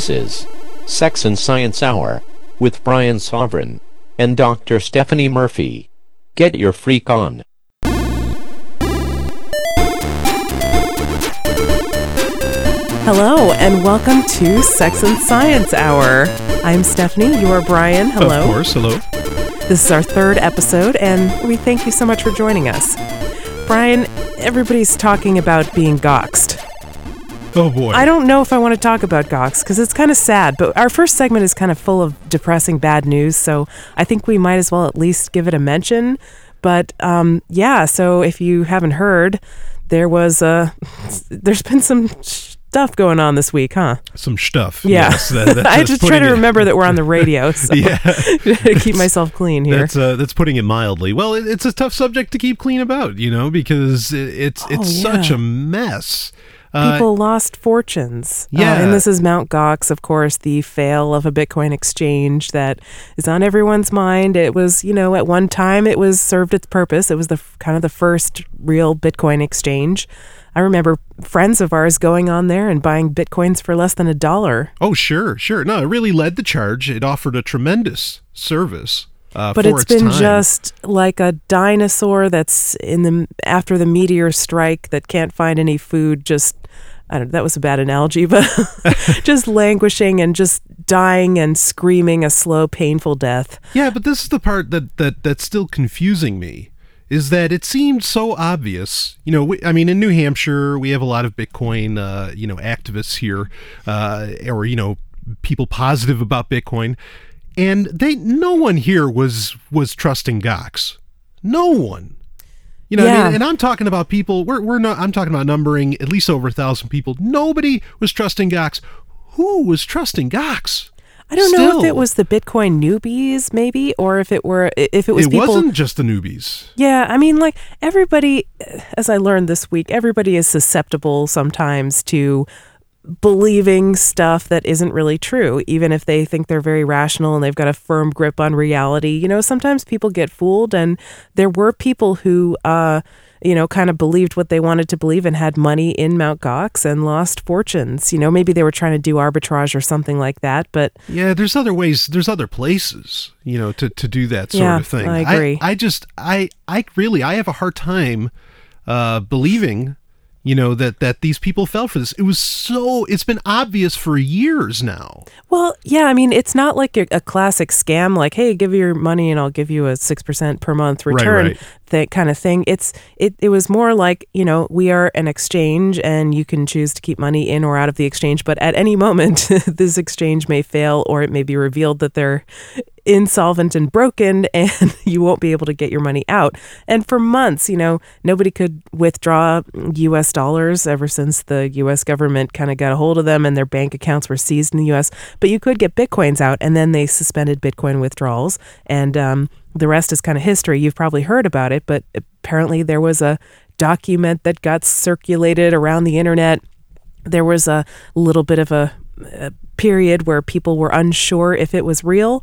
This is Sex and Science Hour with Brian Sovereign and Dr. Stephanie Murphy. Get your freak on. Hello, and welcome to Sex and Science Hour. I'm Stephanie. You are Brian. Hello. Of course, hello. This is our third episode, and we thank you so much for joining us. Brian, everybody's talking about being doxxed. Oh boy. I don't know if I want to talk about Gox because it's kind of sad, but our first segment is kind of full of depressing bad news, so I think we might as well at least give it a mention. But um, yeah, so if you haven't heard, there was a, there's been some stuff going on this week, huh? Some stuff. Yeah. Yes, that- I just try to remember that we're on the radio, so Yeah. to keep myself clean here. That's uh, that's putting it mildly. Well, it, it's a tough subject to keep clean about, you know, because it, it's it's Oh, such a mess. Uh, People lost fortunes. Uh, Yeah. and this is Mount Gox, of course, the fail of a Bitcoin exchange that is on everyone's mind. It was, you know, at one time it was served its purpose. It was the kind of the first real Bitcoin exchange. I remember friends of ours going on there and buying Bitcoins for less than a dollar. oh, sure, sure. No, it really led the charge. It offered a tremendous service. Uh, But its been time. just like a dinosaur that's in the after the meteor strike that can't find any food. Just I don't. That was a bad analogy, but just languishing and just dying and screaming a slow, painful death. Yeah, but this is the part that, that that's still confusing me. Is that it seemed so obvious? You know, we, I mean, in New Hampshire, we have a lot of Bitcoin, uh, you know, activists here, uh, or you know, people positive about Bitcoin, and they, no one here was was trusting Gox. No one. You know, what I mean? and I'm talking about people. We're we're not. I'm talking about numbering at least over a thousand people. Nobody was trusting Gox. Who was trusting Gox? I don't know if it was the Bitcoin newbies, maybe, or if it were if it was it people. wasn't just the newbies. Yeah, I mean, like everybody, as I learned this week, everybody is susceptible sometimes to believing stuff that isn't really true, even if they think they're very rational and they've got a firm grip on reality. You know, sometimes people get fooled, and there were people who, uh, you know, kind of believed what they wanted to believe and had money in Mount Gox and lost fortunes. You know, maybe they were trying to do arbitrage or something like that, but Yeah, there's other ways. There's other places, you know, to, to do that sort Yeah, of thing. I agree. I, just, I, I really, I have a hard time uh, believing, you know, that that these people fell for this. It was so. It's been obvious for years now. Well, yeah, I mean, it's not like a, a classic scam, like, hey, give your money and I'll give you a six percent per month return, right. right. that kind of thing. It's it. It was more like, you know, we are an exchange, and you can choose to keep money in or out of the exchange, but at any moment, this exchange may fail, or it may be revealed that they're insolvent and broken and you won't be able to get your money out. And for months, you know, nobody could withdraw US dollars ever since the US government kind of got a hold of them and their bank accounts were seized in the US. But you could get bitcoins out and then they suspended bitcoin withdrawals and um, the rest is kind of history. You've probably heard about it, but apparently there was a document that got circulated around the internet there was a little bit of a, a period where people were unsure if it was real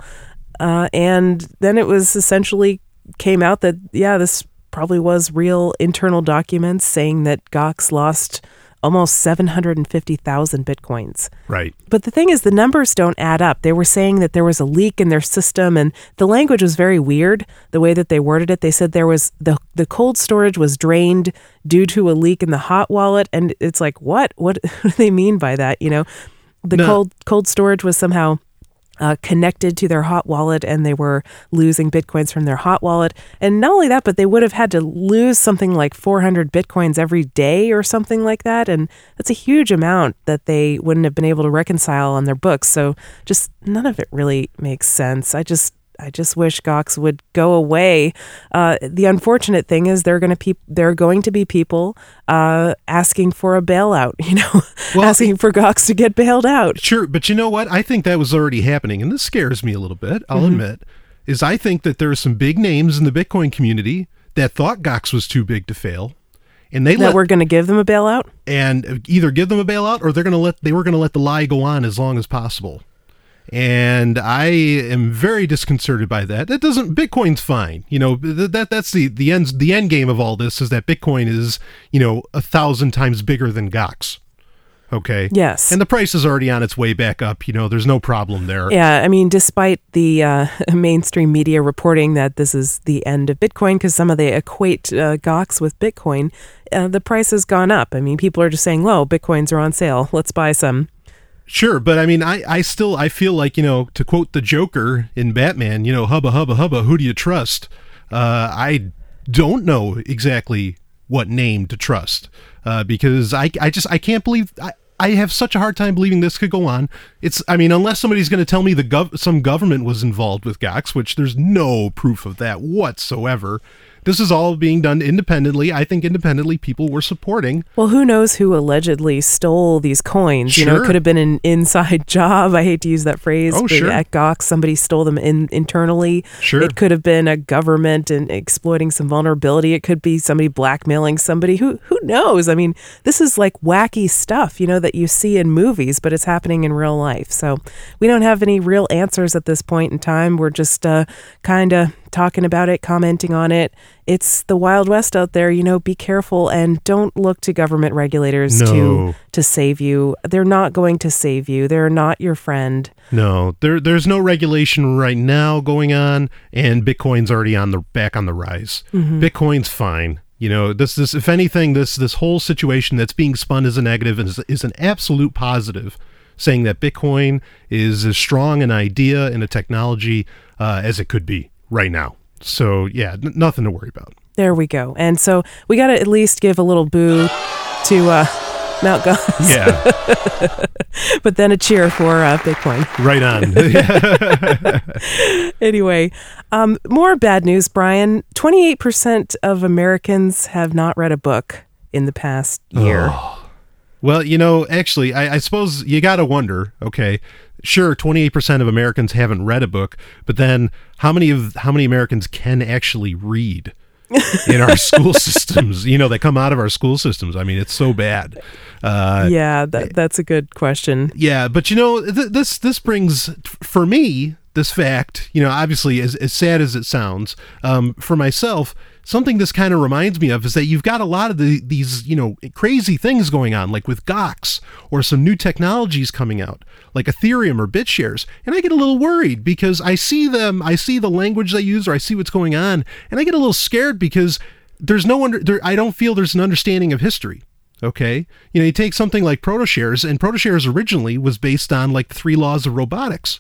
uh, and then it was essentially came out that yeah this probably was real internal documents saying that gox lost almost 750000 bitcoins Right. but the thing is, the numbers don't add up. They were saying that there was a leak in their system, and the language was very weird. The way that they worded it, they said there was the the cold storage was drained due to a leak in the hot wallet, and it's like, what? What do they mean by that? You know, the No. cold cold storage was somehow uh, connected to their hot wallet and they were losing bitcoins from their hot wallet. And not only that, but they would have had to lose something like 400 bitcoins every day or something like that. And that's a huge amount that they wouldn't have been able to reconcile on their books. So just none of it really makes sense. I just. I just wish Gox would go away. Uh, the unfortunate thing is, they're going to there are going to be people uh, asking for a bailout. You know, Well, asking for Gox to get bailed out. Sure, but you know what? I think that was already happening, and this scares me a little bit. I'll Mm-hmm. admit, is I think that there are some big names in the Bitcoin community that thought Gox was too big to fail, and they That let we're going to give them a bailout. and either give them a bailout or they're going to let they were going to let the lie go on as long as possible. And I am very disconcerted by that. That doesn't Bitcoin's fine. You know, th- that that's the the end the end game of all this is that Bitcoin is, you know, a thousand times bigger than Gox. Okay. Yes. And the price is already on its way back up. You know, there's no problem there. Yeah, I mean, despite the uh, mainstream media reporting that this is the end of Bitcoin, because some of they equate uh, Gox with Bitcoin, uh, the price has gone up. I mean, people are just saying, "Whoa, Bitcoins are on sale. Let's buy some." Sure, but I mean, I, I still I feel like you know to quote the Joker in Batman, you know, hubba hubba hubba, who do you trust? Uh, I don't know exactly what name to trust uh, because I, I just I can't believe I, I have such a hard time believing this could go on. It's I mean unless somebody's going to tell me the gov- some government was involved with Gox, which there's no proof of that whatsoever. This is all being done independently. I think independently people were supporting. Well, who knows who allegedly stole these coins? Sure. You know, it could have been an inside job. I hate to use that phrase. Oh, but sure. At Gox, somebody stole them in, internally. Sure. It could have been a government and exploiting some vulnerability. It could be somebody blackmailing somebody. Who who knows? I mean, this is like wacky stuff, you know, that you see in movies, but it's happening in real life. So we don't have any real answers at this point in time. We're just uh, kind of talking about it, commenting on it. It's the Wild West out there. You know, be careful and don't look to government regulators No. to to save you. They're not going to save you. They're not your friend. No, there there's no regulation right now going on, and Bitcoin's already on the back on the rise. Bitcoin's fine. You know, this this if anything, this this whole situation that's being spun as a negative is is an absolute positive, saying that Bitcoin is as strong an idea and a technology uh, as it could be right now. So yeah, n- nothing to worry about. There we go. And so we got to at least give a little boo to uh, Mount Gox, Yeah, but then a cheer for uh, Bitcoin. right on. Anyway, um, more bad news, Brian. 28% of Americans have not read a book in the past year. Well, you know, actually, I, I suppose you got to wonder. Okay, sure, twenty eight percent of Americans haven't read a book, but then how many of how many Americans can actually read in our school systems? You know, that come out of our school systems. I mean, it's so bad. Uh, yeah, that, that's a good question. yeah, but you know, th- this this brings for me this fact. You know, obviously, as as sad as it sounds, um, for myself, something this kind of reminds me of is that you've got a lot of the, these you know crazy things going on, like with Gox or some new technologies coming out, like Ethereum or BitShares, and I get a little worried because I see them, I see the language they use, or I see what's going on, and I get a little scared because there's no under, there, I don't feel there's an understanding of history. Okay, you know, you take something like ProtoShares, and ProtoShares originally was based on like the three laws of robotics.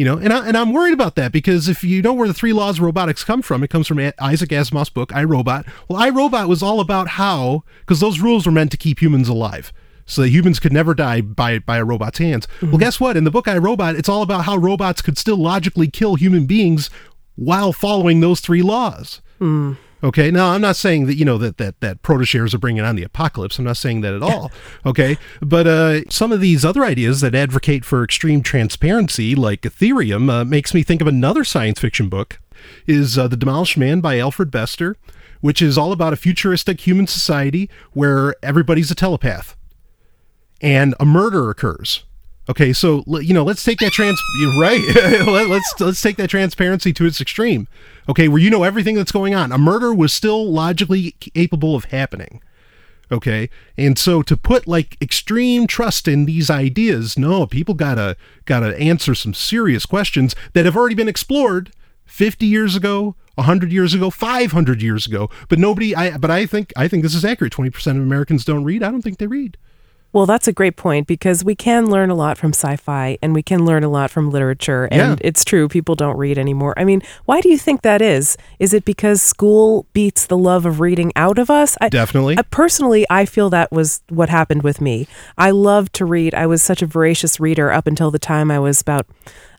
You know, and I, and I'm worried about that because if you know where the three laws of robotics come from, it comes from Isaac Asimov's book I, Robot. Well, I, Robot was all about how because those rules were meant to keep humans alive. So that humans could never die by by a robot's hands. Well, mm-hmm. guess what? In the book I, Robot, it's all about how robots could still logically kill human beings while following those three laws. Hmm. Okay. Now, I'm not saying that you know that that that protoshares are bringing on the apocalypse. I'm not saying that at all. Okay. But uh, some of these other ideas that advocate for extreme transparency, like Ethereum, uh, makes me think of another science fiction book. Is uh, the Demolished Man by Alfred Bester, which is all about a futuristic human society where everybody's a telepath, and a murder occurs. Okay, so you know, let's take that trans right. Let- let's let's take that transparency to its extreme. Okay, where you know everything that's going on. A murder was still logically capable of happening. Okay, and so to put like extreme trust in these ideas, no, people gotta gotta answer some serious questions that have already been explored 50 years ago, 100 years ago, 500 years ago. But nobody, I but I think I think this is accurate. 20% of Americans don't read. I don't think they read. Well, that's a great point because we can learn a lot from sci fi and we can learn a lot from literature. And Yeah. it's true, people don't read anymore. I mean, why do you think that is? Is it because school beats the love of reading out of us? I, Definitely. I, personally, I feel that was what happened with me. I loved to read. I was such a voracious reader up until the time I was about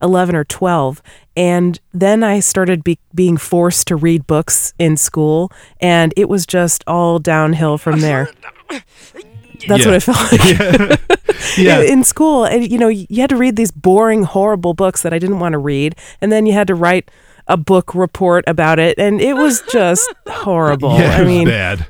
11 or 12. And then I started be- being forced to read books in school, and it was just all downhill from there. That's Yeah. what it felt like yeah. in school and you know you had to read these boring horrible books that i didn't want to read and then you had to write a book report about it and it was just horrible yeah, i it was mean bad.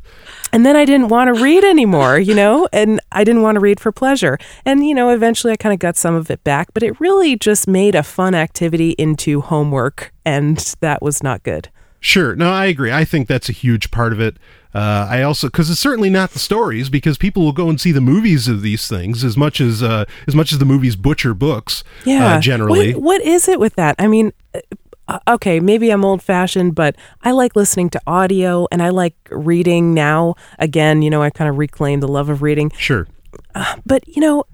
and then i didn't want to read anymore you know and i didn't want to read for pleasure and you know eventually i kind of got some of it back but it really just made a fun activity into homework and that was not good Sure. No, I agree. I think that's a huge part of it. Uh, I also because it's certainly not the stories because people will go and see the movies of these things as much as uh, as much as the movies butcher books. Yeah. Uh, generally. What, what is it with that? I mean, uh, okay, maybe I'm old fashioned, but I like listening to audio and I like reading now. Again, you know, I kind of reclaimed the love of reading. Sure. But, you know,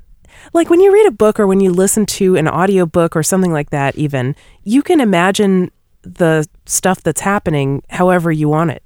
like when you read a book or when you listen to an audiobook or something like that, even, you can imagine the stuff that's happening however you want it.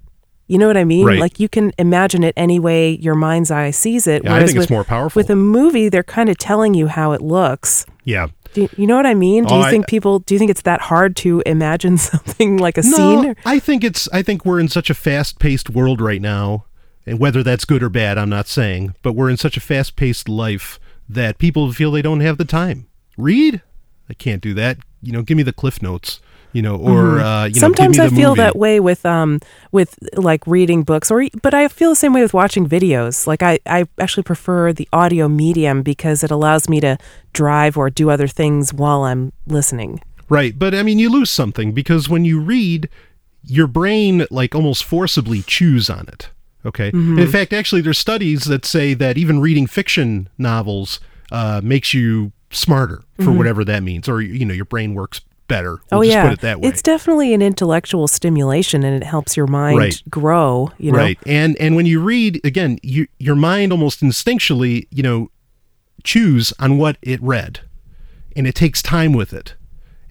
You know what I mean? Right. Like you can imagine it any way your mind's eye sees it. Yeah, I think it's with, more powerful. With a movie, they're kind of telling you how it looks. Yeah. Do you, you know what I mean? Do Oh, you I- think people? Do you think it's that hard to imagine something like a No, scene? I think it's. I think we're in such a fast-paced world right now, and whether that's good or bad, I'm not saying. But we're in such a fast-paced life that people feel they don't have the time. Read? I can't do that. You know, give me the cliff notes. You know, or uh, you Mm-hmm. Sometimes know, I give me the feel movie. that way with um with like reading books, or but I feel the same way with watching videos. Like I I actually prefer the audio medium because it allows me to drive or do other things while I'm listening. Right, but I mean, you lose something because when you read, your brain like almost forcibly chews on it. Okay. And in fact, actually, there's studies that say that even reading fiction novels uh, makes you smarter for whatever that means, or you know, your brain works better. We'll oh just yeah, put it that way. it's definitely an intellectual stimulation, and it helps your mind Right. grow. You know, Right. And and when you read again, you, your mind almost instinctually, you know, chews on what it read. And it takes time with it.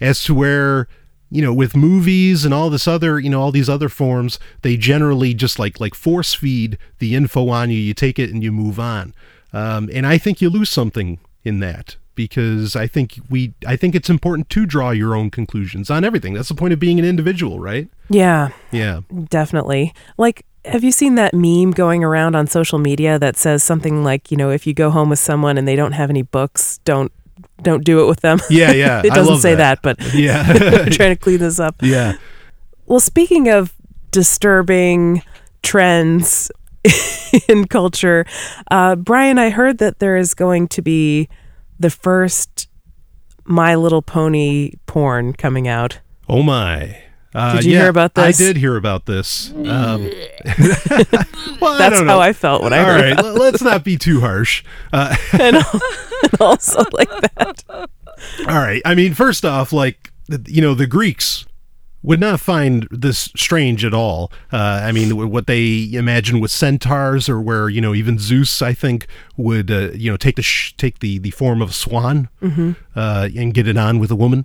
As to where, you know, with movies and all this other, you know, all these other forms, they generally just like like force feed the info on you. You take it and you move on. Um, and I think you lose something in that because I think we I think it's important to draw your own conclusions on everything. That's the point of being an individual, right? yeah, Yeah. Definitely. Like, have you seen that meme going around on social media that says something like, you know, if you go home with someone and they don't have any books, don't don't do it with them. Yeah, yeah. it doesn't say that. that, but Yeah. I'm trying to clean this up. yeah. Well, speaking of disturbing trends in culture, uh, Brian, I heard that there is going to be the first My Little Pony porn coming out. Oh my. Uh, Did you yeah, hear about this? I did hear about this. Um, well, I That's don't how. I felt when I All heard right, l- let's not be too harsh. Uh, and, and also like that. all right. I mean, first off, like you know, the Greeks would not find this strange at all. Uh, I mean, what they imagine with centaurs, or where you know even Zeus, I think, would uh, you know take the sh- take the the form of a swan Mm-hmm. uh, and get it on with a woman.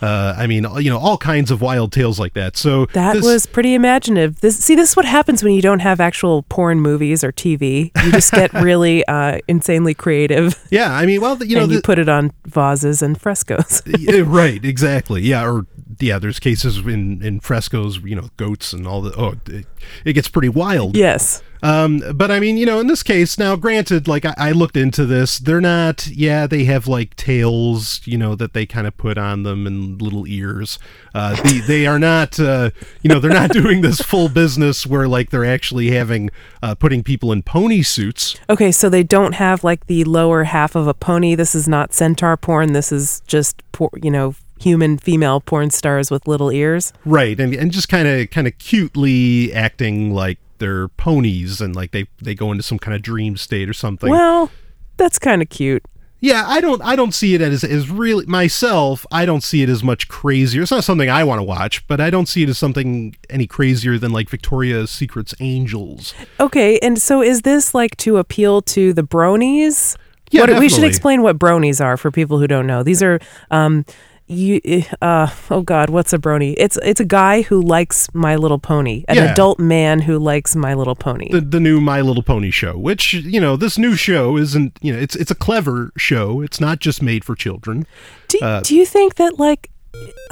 Uh, I mean, you know, all kinds of wild tales like that. So That this- was pretty imaginative. This see, this is what happens when you don't have actual porn movies or TV. You just get really uh, insanely creative, yeah. I mean, well, you know, and you put it on vases and frescoes. right exactly yeah or yeah there's cases in in frescoes you know goats and all the oh it, it gets pretty wild yes. um but i mean you know in this case now granted like I, I looked into this they're not yeah they have like tails you know that they kind of put on them and little ears uh the, they are not uh you know they're not doing this full business where like they're actually having uh putting people in pony suits Okay, so they don't have like the lower half of a pony. This is not centaur porn. This is just por- you know human female porn stars with little ears. right and, and just kind of kind of cutely acting like they're ponies and like they they go into some kind of dream state or something Well, that's kind of cute. yeah i don't i don't see it as as really myself i don't see it as much crazier it's not something i want to watch but i don't see it as something any crazier than like victoria's secret's angels Okay, and so is this like to appeal to the bronies? Yeah, what, we should explain what bronies are for people who don't know. These are um you uh oh god, what's a brony? It's it's a guy who likes My Little Pony, an Yeah. adult man who likes My Little Pony. the the new my little pony show which you know this new show isn't you know it's it's a clever show it's not just made for children do, uh, do you think that like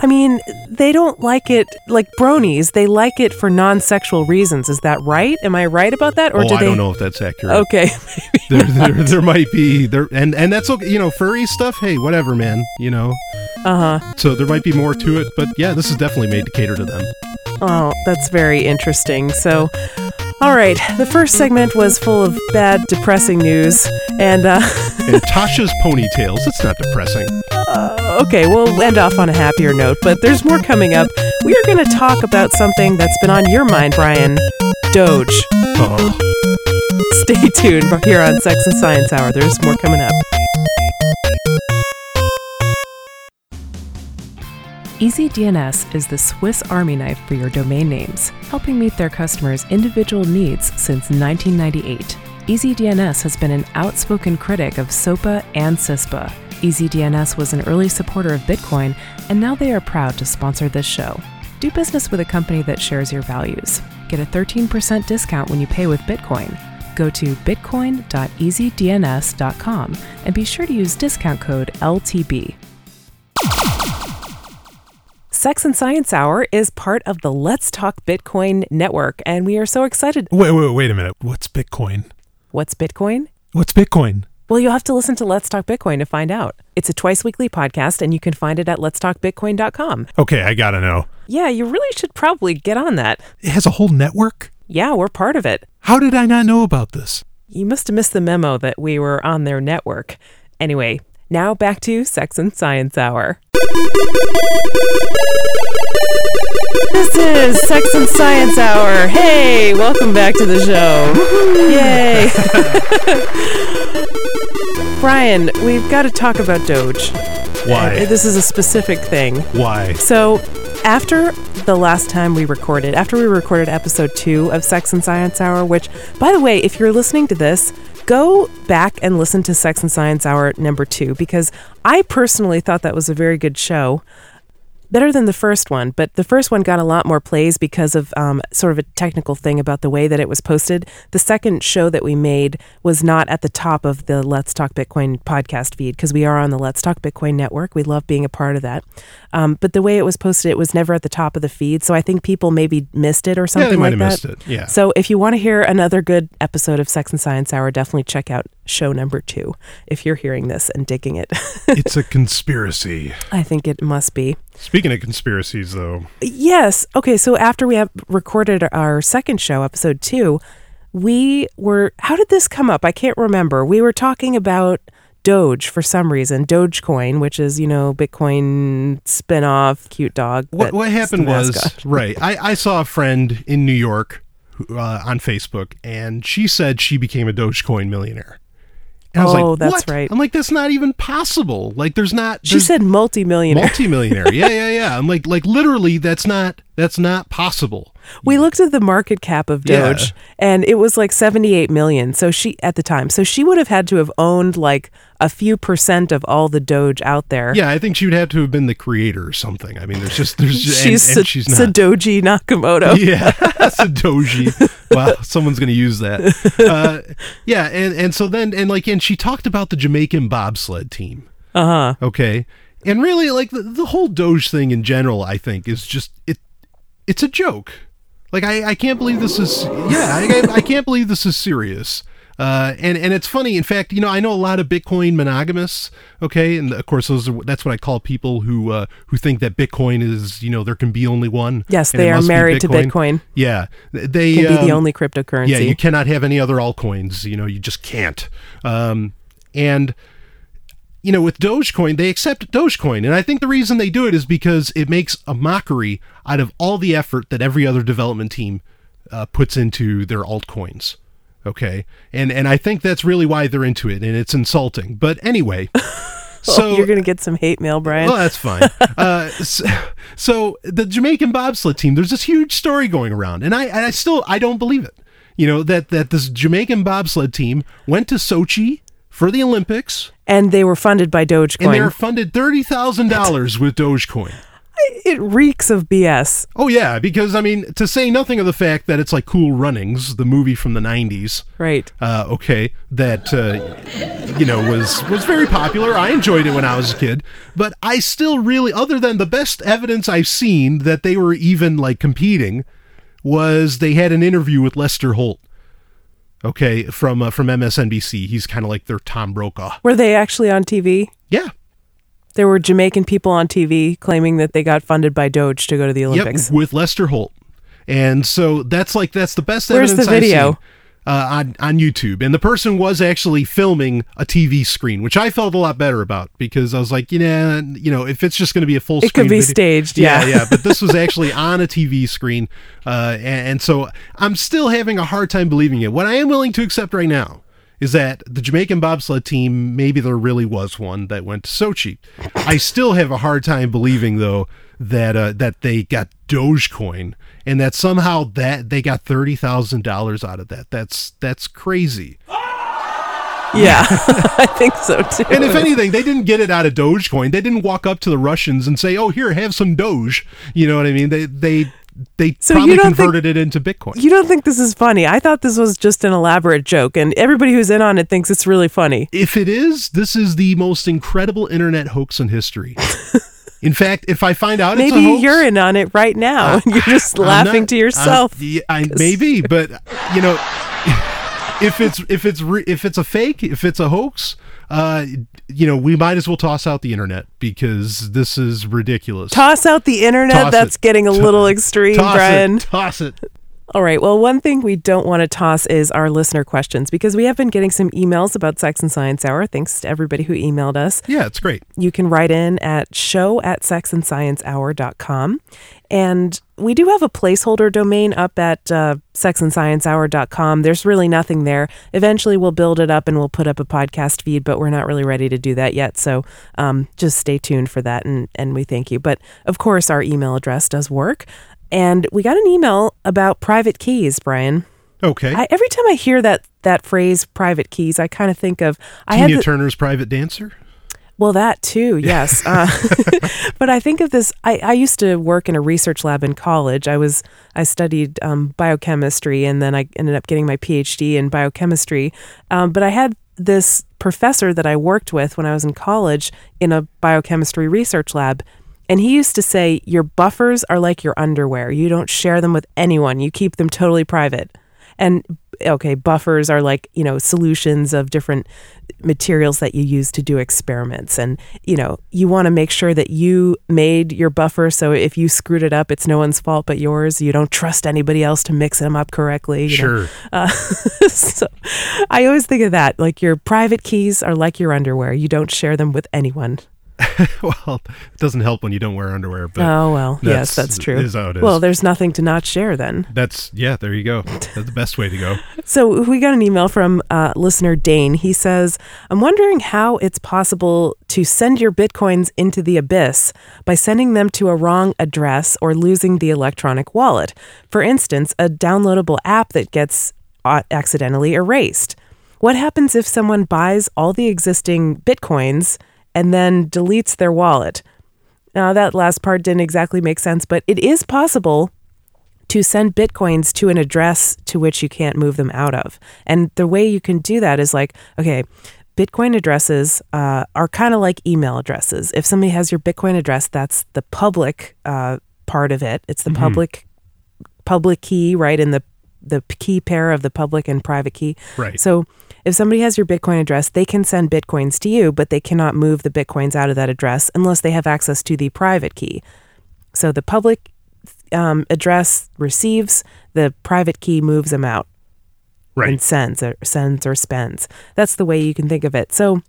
I mean, they don't like it like bronies. They like it for non-sexual reasons. Is that right? Am I right about that? Or oh do i they? don't know if that's accurate Okay, there, there, there might be there and and that's okay you know furry stuff hey whatever man you know uh huh. so there might be more to it but yeah this is definitely made to cater to them Oh, that's very interesting. So, all right, the first segment was full of bad, depressing news, and uh, and tasha's ponytails it's not depressing uh, okay, we'll end off on a happier note. But there's more coming up. we are going to talk about something that's been on your mind, Brian Doge. Oh, Stay tuned here on Sex and Science Hour. There's more coming up. EasyDNS is the Swiss Army knife for your domain names, helping meet their customers' individual needs since 1998. EasyDNS has been an outspoken critic of SOPA and CISPA. EasyDNS was an early supporter of Bitcoin, and now they are proud to sponsor this show. Do business with a company that shares your values. Get a 13% discount when you pay with Bitcoin. Go to bitcoin.easydns.com and be sure to use discount code LTB. Sex and Science Hour is part of the Let's Talk Bitcoin network, and we are so excited. wait, wait, wait a minute. What's Bitcoin? What's Bitcoin? What's Bitcoin? Well, you'll have to listen to Let's Talk Bitcoin to find out. It's a twice weekly podcast, and you can find it at letstalkbitcoin.com. Okay, I gotta know. Yeah, you really should probably get on that. It has a whole network. Yeah, we're part of it. How did I not know about this? You must have missed the memo that we were on their network. Anyway, now back to Sex and Science Hour. This is Sex and Science Hour. Hey, welcome back to the show. Yay. Brian, we've got to talk about Doge. Why? Uh, this is a specific thing. Why? So, after the last time we recorded, after we recorded episode two of Sex and Science Hour, which, by the way, if you're listening to this, go back and listen to Sex and Science Hour number two, because I personally thought that was a very good show. Better than the first one, but the first one got a lot more plays because of um, sort of a technical thing about the way that it was posted. The second show that we made was not at the top of the Let's Talk Bitcoin podcast feed because we are on the Let's Talk Bitcoin network. We love being a part of that. Um, but the way it was posted, it was never at the top of the feed. So I think people maybe missed it or something yeah, they might like have that. missed it. Yeah. So if you want to hear another good episode of Sex and Science Hour, definitely check out show number two if you're hearing this and digging it. it's a conspiracy. I think it must be. Speaking of conspiracies, though, Yes. Okay. So after we have recorded our second show, episode two, we were. How did this come up? I can't remember. We were talking about Doge for some reason. Dogecoin, which is you know Bitcoin spinoff, cute dog. what what happened was right. I I saw a friend in New York uh, on Facebook, and she said she became a Dogecoin millionaire. And I was Oh, like, that's "What?" right. I'm like, that's not even possible. Like, there's not. She said multimillionaire. multimillionaire. yeah, yeah, yeah. I'm like, like literally, that's not that's not possible. We looked at the market cap of Yeah. Doge and it was like 78 million. So she at the time. So she would have had to have owned like a few percent of all the Doge out there. Yeah, I think she would have to have been the creator or something. I mean, there's just there's just, She's, and, and she's not. Sadoji Nakamoto. yeah, Sadoji. Wow, someone's gonna use that. Uh, yeah, and and so then and like and she talked about the Jamaican bobsled team. Uh-huh. Okay, and really like the, the whole Doge thing in general, I think is just it. It's a joke. Like I, I can't believe this is yeah I, I can't believe this is serious. Uh, and and it's funny. In fact, you know, I know a lot of Bitcoin monogamists. Okay, and of course, those are that's what I call people who uh, who think that Bitcoin is you know there can be only one. Yes, they are married to Bitcoin. Yeah, they Can be the um, only cryptocurrency. yeah, you cannot have any other altcoins. You know, you just can't. Um, and you know, with Dogecoin, they accept Dogecoin, and I think the reason they do it is because it makes a mockery out of all the effort that every other development team uh, puts into their altcoins. Okay, and and I think that's really why they're into it, and it's insulting. But anyway, so Oh, you're gonna get some hate mail, Brian. well, that's fine. uh, so, so the Jamaican bobsled team, there's this huge story going around, and I, and I still I don't believe it. You know that that this Jamaican bobsled team went to Sochi for the Olympics, and they were funded by Dogecoin, and they were funded thirty thousand dollars with Dogecoin. It reeks of BS. Oh yeah, because I mean, to say nothing of the fact that it's like Cool Runnings, the movie from the '90s. Right. uh, okay, that uh, you know was was very popular. I enjoyed it when I was a kid, but I still really, other than the best evidence I've seen that they were even like competing, was they had an interview with Lester Holt. Okay, from uh, from MSNBC. He's kind of like their Tom Brokaw. Were they actually on TV? Yeah. There were Jamaican people on TV claiming that they got funded by Doge to go to the Olympics. Yep, with Lester Holt. And so that's like that's the best Where's evidence the video? I've seen. uh, on on YouTube, and the person was actually filming a TV screen, which I felt a lot better about because I was like, you know, you know, if it's just going to be a full, screen. it could be video- staged. yeah, Yeah, yeah. But this was actually on a TV screen, uh, and, and so I'm still having a hard time believing it. What I am willing to accept right now is that the Jamaican bobsled team, maybe there really was one that went to Sochi. I still have a hard time believing though that uh, that they got Dogecoin and that somehow that they got thirty thousand dollars out of that. That's that's crazy. yeah. I think so too. And if anything, they didn't get it out of Dogecoin. They didn't walk up to the Russians and say, "Oh, here, have some Doge." You know what I mean? They they they So you probably don't think- converted it into Bitcoin. you don't think this is funny? I thought this was just an elaborate joke, and everybody who's in on it thinks it's really funny. if it is, this is the most incredible internet hoax in history. in fact, if I find out it's a Maybe hoax, you're in on it right now, and you're just I'm laughing not- to yourself. uh, yeah, I, maybe, but you know, if it's if it's re, if it's a fake, if it's a hoax, uh, you know, we might as well toss out the internet because this is ridiculous. Toss out the internet. Toss That's it. getting a little extreme, toss Brian. it, toss it. All right. Well, one thing we don't want to toss is our listener questions because we have been getting some emails about Sex and Science Hour. Thanks to everybody who emailed us. Yeah, it's great. You can write in at show at sexandsciencehour.com. And we do have a placeholder domain up at uh, sexandsciencehour.com. There's really nothing there. Eventually, we'll build it up and we'll put up a podcast feed, but we're not really ready to do that yet. So um, just stay tuned for that, and, and we thank you. But of course, our email address does work. And we got an email about private keys, Brian. Okay. I, every time I hear that that phrase "private keys," I kind of think of I had Tina the- Turner's private dancer. well, that too, yes. Uh, but I think of this. I, I used to work in a research lab in college. I was I studied um, biochemistry, and then I ended up getting my PhD in biochemistry. Um, but I had this professor that I worked with when I was in college in a biochemistry research lab. And he used to say, Your buffers are like your underwear. You don't share them with anyone, you keep them totally private. And okay, buffers are like, you know, solutions of different materials that you use to do experiments. And, you know, you want to make sure that you made your buffer. So if you screwed it up, it's no one's fault but yours. You don't trust anybody else to mix them up correctly. you know. Sure. Uh, so I always think of that. Like your private keys are like your underwear. You don't share them with anyone. well, it doesn't help when you don't wear underwear, but oh, well, yes, that's- that's true. is how it is. Well, there's nothing to not share then. that's yeah. There you go. That's the best way to go. So we got an email from uh, listener Dane. He says, "I'm wondering how it's possible to send your bitcoins into the abyss by sending them to a wrong address or losing the electronic wallet. For instance, a downloadable app that gets uh, accidentally erased. What happens if someone buys all the existing bitcoins and then deletes their wallet?" Now that last part didn't exactly make sense, but it is possible to send bitcoins to an address to which you can't move them out of. And the way you can do that is like, okay, Bitcoin addresses uh, are kind of like email addresses. If somebody has your Bitcoin address, that's the public uh, part of it. It's the public public key, right? In the the key pair of the public and private key. Right. So if somebody has your Bitcoin address, they can send Bitcoins to you, but they cannot move the Bitcoins out of that address unless they have access to the private key. So the public um, address receives, the private key moves them out Right. and sends or sends or spends. That's the way you can think of it. So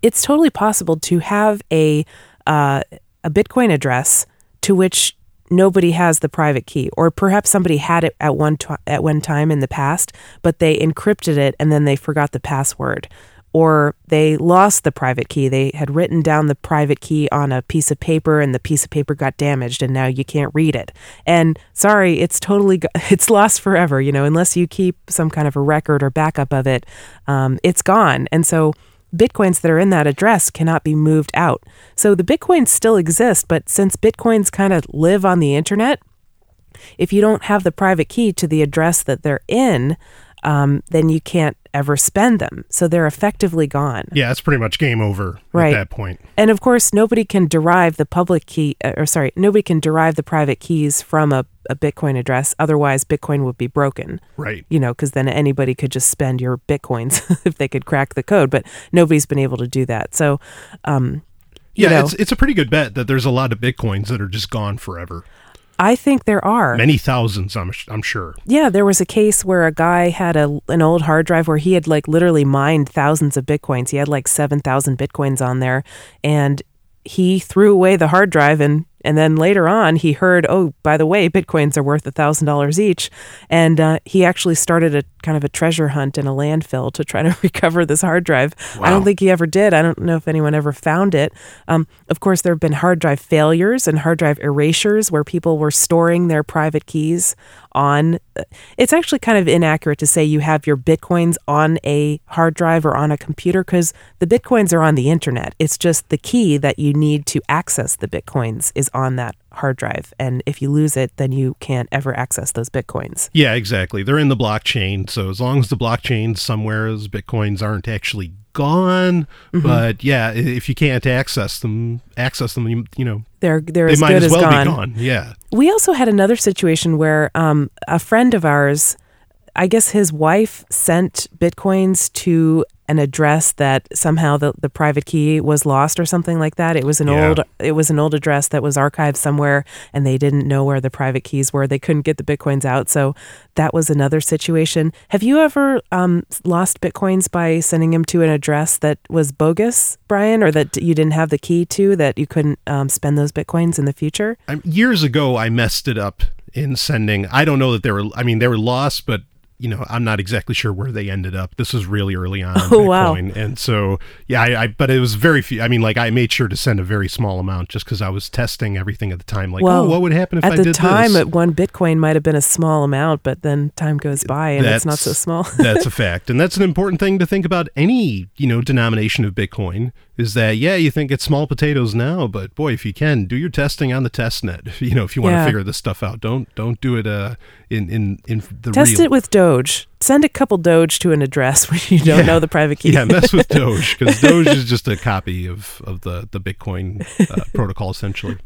it's totally possible to have a uh, a Bitcoin address to which nobody has the private key, or perhaps somebody had it at one t- at one time in the past, but they encrypted it and then they forgot the password. Or they lost the private key. They had written down the private key on a piece of paper, and the piece of paper got damaged, and now you can't read it. And sorry, it's totally it's lost forever. You know, unless you keep some kind of a record or backup of it, um, it's gone. And so bitcoins that are in that address cannot be moved out. So the bitcoins still exist, but since bitcoins kind of live on the internet, if you don't have the private key to the address that they're in, um, then you can't ever spend them. So they're effectively gone. Yeah, it's pretty much game over Right. at that point. And of course, nobody can derive the public key, uh, or sorry, nobody can derive the private keys from a, a Bitcoin address. Otherwise, Bitcoin would be broken. Right. You know, because then anybody could just spend your Bitcoins if they could crack the code. But nobody's been able to do that. So, um, you Yeah, know, it's it's a pretty good bet that there's a lot of bitcoins that are just gone forever. I think there are. Many thousands, I'm, I'm sure. Yeah, there was a case where a guy had a an old hard drive where he had like literally mined thousands of bitcoins. He had like 7,000 bitcoins on there and he threw away the hard drive and and then later on, he heard, oh, by the way, bitcoins are worth $1,000 each. And uh, he actually started a kind of a treasure hunt in a landfill to try to recover this hard drive. Wow. I don't think he ever did. I don't know if anyone ever found it. Um, of course, there have been hard drive failures and hard drive erasures where people were storing their private keys on. It's actually kind of inaccurate to say you have your bitcoins on a hard drive or on a computer because the bitcoins are on the internet. It's just the key that you need to access the bitcoins is on that hard drive. And if you lose it, then you can't ever access those bitcoins. Yeah, exactly. They're in the blockchain. So as long as the blockchain somewhere, as bitcoins aren't actually gone. Mm-hmm. But yeah, if you can't access them, access them, you, you know, they're they're they as might good as well gone. be gone. Yeah. We also had another situation where um, a friend of ours, I guess his wife sent bitcoins to an address that somehow the, the private key was lost or something like that. It was an Yeah. old it was an old address that was archived somewhere and they didn't know where the private keys were. They couldn't get the bitcoins out. So that was another situation. Have you ever um, lost bitcoins by sending them to an address that was bogus, Brian, or that you didn't have the key to that you couldn't um, spend those bitcoins in the future? Years ago, I messed it up in sending. I don't know that they were. I mean, they were lost, but you know, I'm not exactly sure where they ended up. This was really early on. Oh, wow. Bitcoin. And so, yeah, I, I. But it was very few. I mean, like I made sure to send a very small amount just because I was testing everything at the time. Like, oh, Well, oh, what would happen if I the did time, this? at one Bitcoin might have been a small amount, but then time goes by and it's not so small. that's a fact, and that's an important thing to think about. Any you know denomination of Bitcoin is that yeah, you think it's small potatoes now, but boy, if you can do your testing on the test net, you know, if you want Yeah. to figure this stuff out, don't don't do it uh in in in the Test real. it with Doge. Send a couple Doge to an address when you don't know the private key. yeah, mess with Doge because Doge is just a copy of of the the Bitcoin uh, protocol essentially.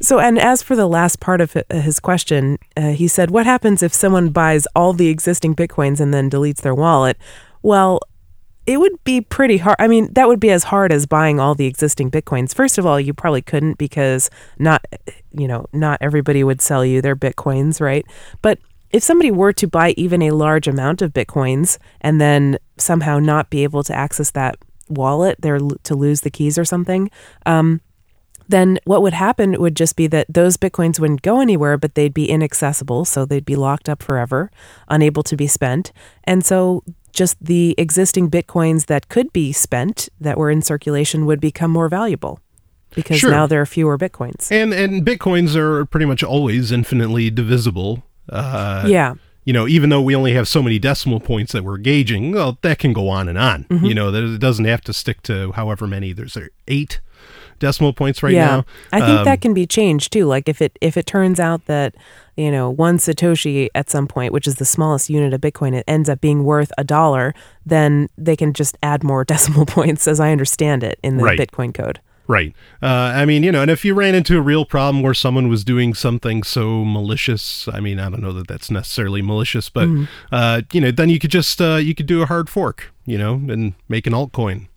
So, and as for the last part of his question, uh, he said, What happens if someone buys all the existing Bitcoins and then deletes their wallet? Well, it would be pretty hard. I mean, that would be as hard as buying all the existing Bitcoins. First of all, you probably couldn't because not, you know, not everybody would sell you their Bitcoins, right? But if somebody were to buy even a large amount of Bitcoins and then somehow not be able to access that wallet, they're to lose the keys or something, um, then what would happen would just be that those bitcoins wouldn't go anywhere, but they'd be inaccessible. So they'd be locked up forever, unable to be spent. And so just the existing bitcoins that could be spent that were in circulation would become more valuable because Sure. now there are fewer bitcoins. And and bitcoins are pretty much always infinitely divisible. Uh, yeah. you know, even though we only have so many decimal points that we're gauging, well, that can go on and on. Mm-hmm. You know, that it doesn't have to stick to however many. There's eight decimal points right yeah. now. I think Um, that can be changed too. Like if it if it turns out that you know one satoshi at some point, which is the smallest unit of Bitcoin, it ends up being worth a dollar, then they can just add more decimal points, as I understand it, in the Right. Bitcoin code. Right. Uh, I mean, you know, and if you ran into a real problem where someone was doing something so malicious, I mean, I don't know that that's necessarily malicious, but Mm-hmm. uh, you know, then you could just uh, you could do a hard fork, you know, and make an altcoin.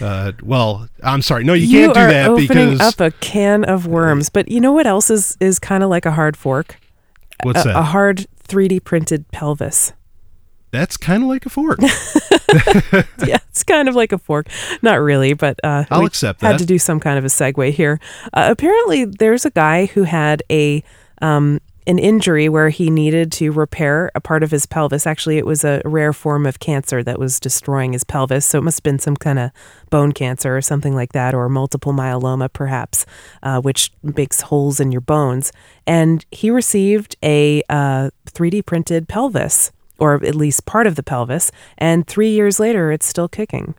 Uh, well, I'm sorry, no, you, can't do that opening because up a can of worms. But you know what else is is kind of like a hard fork? what's a, that? a hard 3D printed pelvis. that's kind of like a fork. yeah, it's kind of like a fork. Not really, but uh, I'll accept had to do some kind of a segue here. Uh, apparently, there's a guy who had a um, an injury where he needed to repair a part of his pelvis. Actually, it was a rare form of cancer that was destroying his pelvis, so it must have been some kind of bone cancer or something like that, or multiple myeloma, perhaps, uh, which makes holes in your bones. And he received a uh, 3D printed pelvis. Or at least part of the pelvis, and three years later, it's still kicking.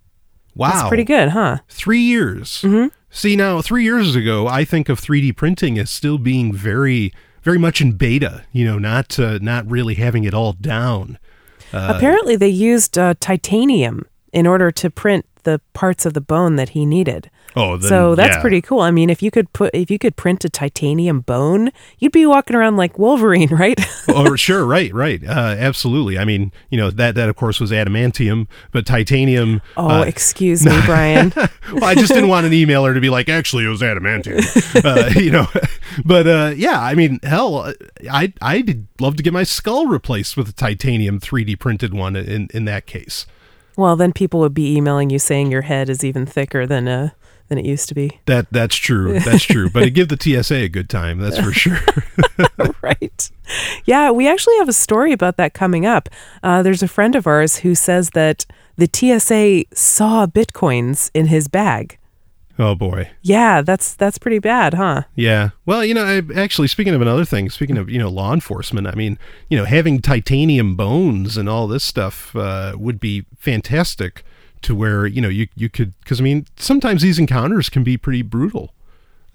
wow, That's pretty good, huh? Three years. Mm-hmm. See, now three years ago, I think of 3D printing as still being very, very much in beta. You know, not uh, not really having it all down. Apparently, they used uh, titanium in order to print the parts of the bone that he needed. Oh, then, so that's yeah. pretty cool. I mean, if you could put if you could print a titanium bone, you'd be walking around like Wolverine, right? oh, sure, right, right, uh, absolutely. I mean, you know that that of course was adamantium, but titanium. oh, uh, excuse me, Brian. well, I just didn't want an emailer to be like, actually, it was adamantium, uh, you know. But uh, yeah, I mean, hell, I I'd love to get my skull replaced with a titanium 3D printed one. In in that case, well, then people would be emailing you saying your head is even thicker than uh than it used to be. that that's true, that's true. But it give the TSA a good time, that's for sure. right. Yeah, we actually have a story about that coming up. Uh, there's a friend of ours who says that the TSA saw bitcoins in his bag. oh boy. Yeah, that's that's pretty bad, huh? Yeah. Well, you know, I, actually, speaking of another thing, speaking of you know law enforcement, I mean, you know, having titanium bones and all this stuff uh, would be fantastic. To where you know you you could because I mean sometimes these encounters can be pretty brutal.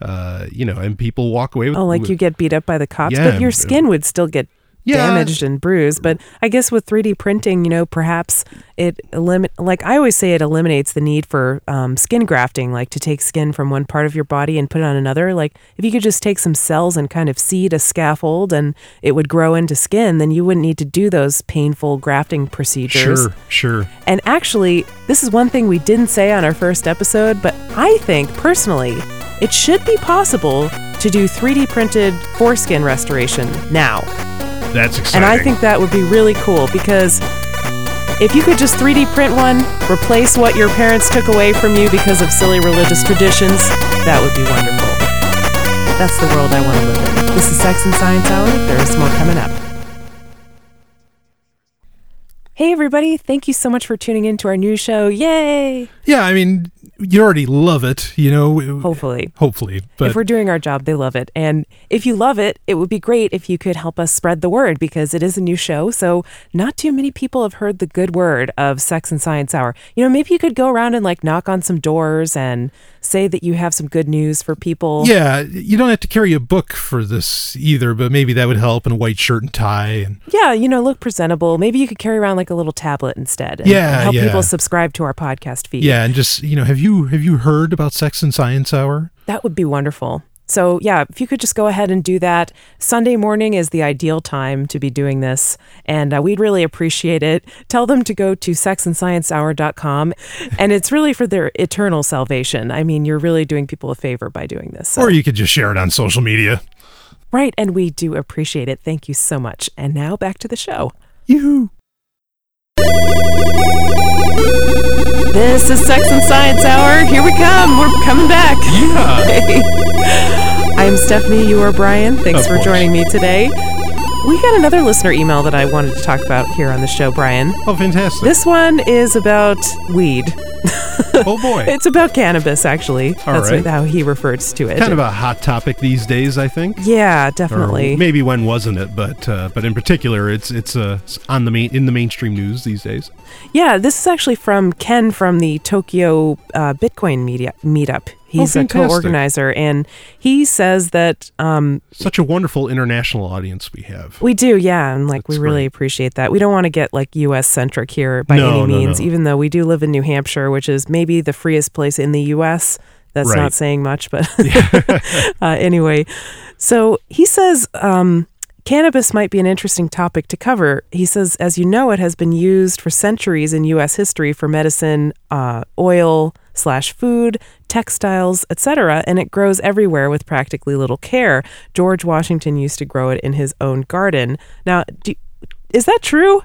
Uh, you know, and people walk away with Oh, like with- you get beat up by the cops, Yeah, but your skin would still get Yeah. damaged and bruised. But I guess with 3D printing, you know, perhaps it eliminate. Like I always say, it eliminates the need for um, skin grafting, like to take skin from one part of your body and put it on another. Like if you could just take some cells and kind of seed a scaffold, and it would grow into skin, then you wouldn't need to do those painful grafting procedures. Sure, sure. And actually, this is one thing we didn't say on our first episode, but I think personally, it should be possible to do 3D printed foreskin restoration now. That's exciting. And I think that would be really cool because if you could just 3D print one, replace what your parents took away from you because of silly religious traditions, that would be wonderful. That's the world I want to live in. This is Sex and Science Hour. There is more coming up. Hey, everybody. Thank you so much for tuning in to our new show. Yay! yeah, I mean, you already love it, you know. Hopefully. Hopefully, but if we're doing our job, they love it. And if you love it, it would be great if you could help us spread the word because it is a new show. So not too many people have heard the good word of Sex and Science Hour. You know, maybe you could go around and like knock on some doors and say that you have some good news for people. yeah, you don't have to carry a book for this either, but maybe that would help in a white shirt and tie and Yeah, you know, look presentable. Maybe you could carry around like a little tablet instead. And Yeah, help yeah. people subscribe to our podcast feed. yeah, and just you know, have you have you heard about Sex and Science Hour? That would be wonderful. So, yeah, if you could just go ahead and do that. Sunday morning is the ideal time to be doing this, and uh, we'd really appreciate it. Tell them to go to sexandsciencehour.com, and it's really for their eternal salvation. I mean, you're really doing people a favor by doing this. So. Or you could just share it on social media. right, and we do appreciate it. Thank you so much. And now back to the show. You. This is Sex and Science Hour. Here we come. We're coming back. Yeah. Hey. I'm Stephanie. You are Brian. Thanks Of for course. joining me today. We got another listener email that I wanted to talk about here on the show, Brian. Oh, fantastic. This one is about weed. Oh boy. It's about cannabis, actually. All That's right. how he refers to it. kind of a hot topic these days, I think. yeah, Or definitely. maybe when wasn't it? But uh, but in particular, it's it's uh, on the main in the mainstream news these days. Yeah, this is actually from Ken from the Tokyo uh, Bitcoin media meetup. He's a Oh, fantastic. co-organizer, and he says that um, Such a wonderful international audience we have. we do, yeah, and like we really great. appreciate that. We don't want to get like U.S. centric here by No, any no, means, no. even though we do live in New Hampshire, which is maybe the freest place in the U.S. That's Right. not saying much, but uh, anyway. So he says um, cannabis might be an interesting topic to cover. He says, as you know, it has been used for centuries in U.S. history for medicine, uh, oil slash food, textiles, etc., and it grows everywhere with practically little care. George Washington used to grow it in his own garden. Now, do, is that true?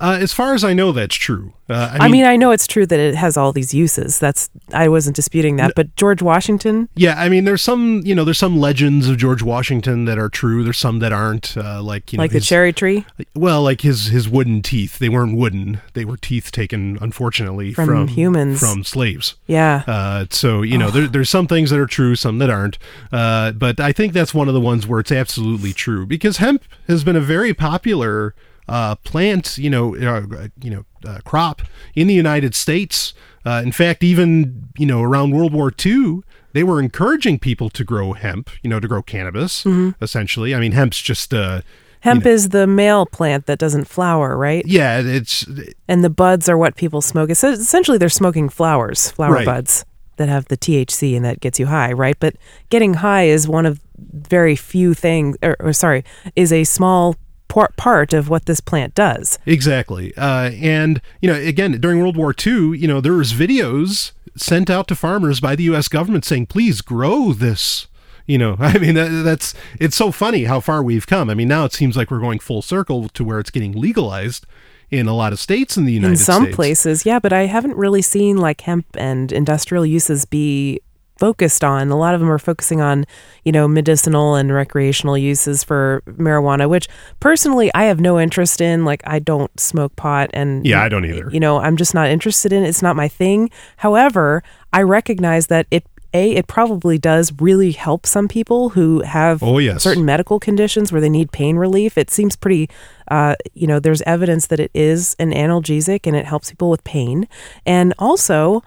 Uh, as far as I know, that's true. Uh, I mean, I know it's true that it has all these uses. That's I wasn't disputing that, but George Washington, yeah. I mean, there's some you know there's some legends of George Washington that are true. There's some that aren't. Uh, like you know, like the cherry tree Well, like his his wooden teeth. They weren't wooden. They were teeth taken, unfortunately, From from, humans. from slaves. yeah. Uh, so you know, there, there's some things that are true, some that aren't. Uh, but I think that's one of the ones where it's absolutely true because hemp has been a very popular uh, plant, you know, uh, you know, uh, crop in the United States. Uh, in fact, even you know, around World War II, they were encouraging people to grow hemp, you know, to grow cannabis. Essentially, I mean, hemp's just uh, Hemp know- is the male plant that doesn't flower, right? yeah, it's And the buds are what people smoke. It's essentially they're smoking flowers, flower Right. buds that have the THC and that gets you high, right? But getting high is one of very few things, or, or sorry, is a small part of what this plant does. Exactly. Uh, and, you know, again, during World War II, you know, there was videos sent out to farmers by the U.S. government saying, please grow this. You know, I mean, that, that's, it's so funny how far we've come. I mean, now it seems like we're going full circle to where it's getting legalized in a lot of states in the United States. in some States. places, yeah, but I haven't really seen like hemp and industrial uses be focused on. A lot of them are focusing on, you know, medicinal and recreational uses for marijuana, which personally I have no interest in. Like I don't smoke pot and Yeah, I don't either. You know, I'm just not interested in it. It's not my thing. However, I recognize that it a it probably does really help some people who have Oh, yes. certain medical conditions where they need pain relief. It seems pretty, uh, you know, there's evidence that it is an analgesic and it helps people with pain. And also,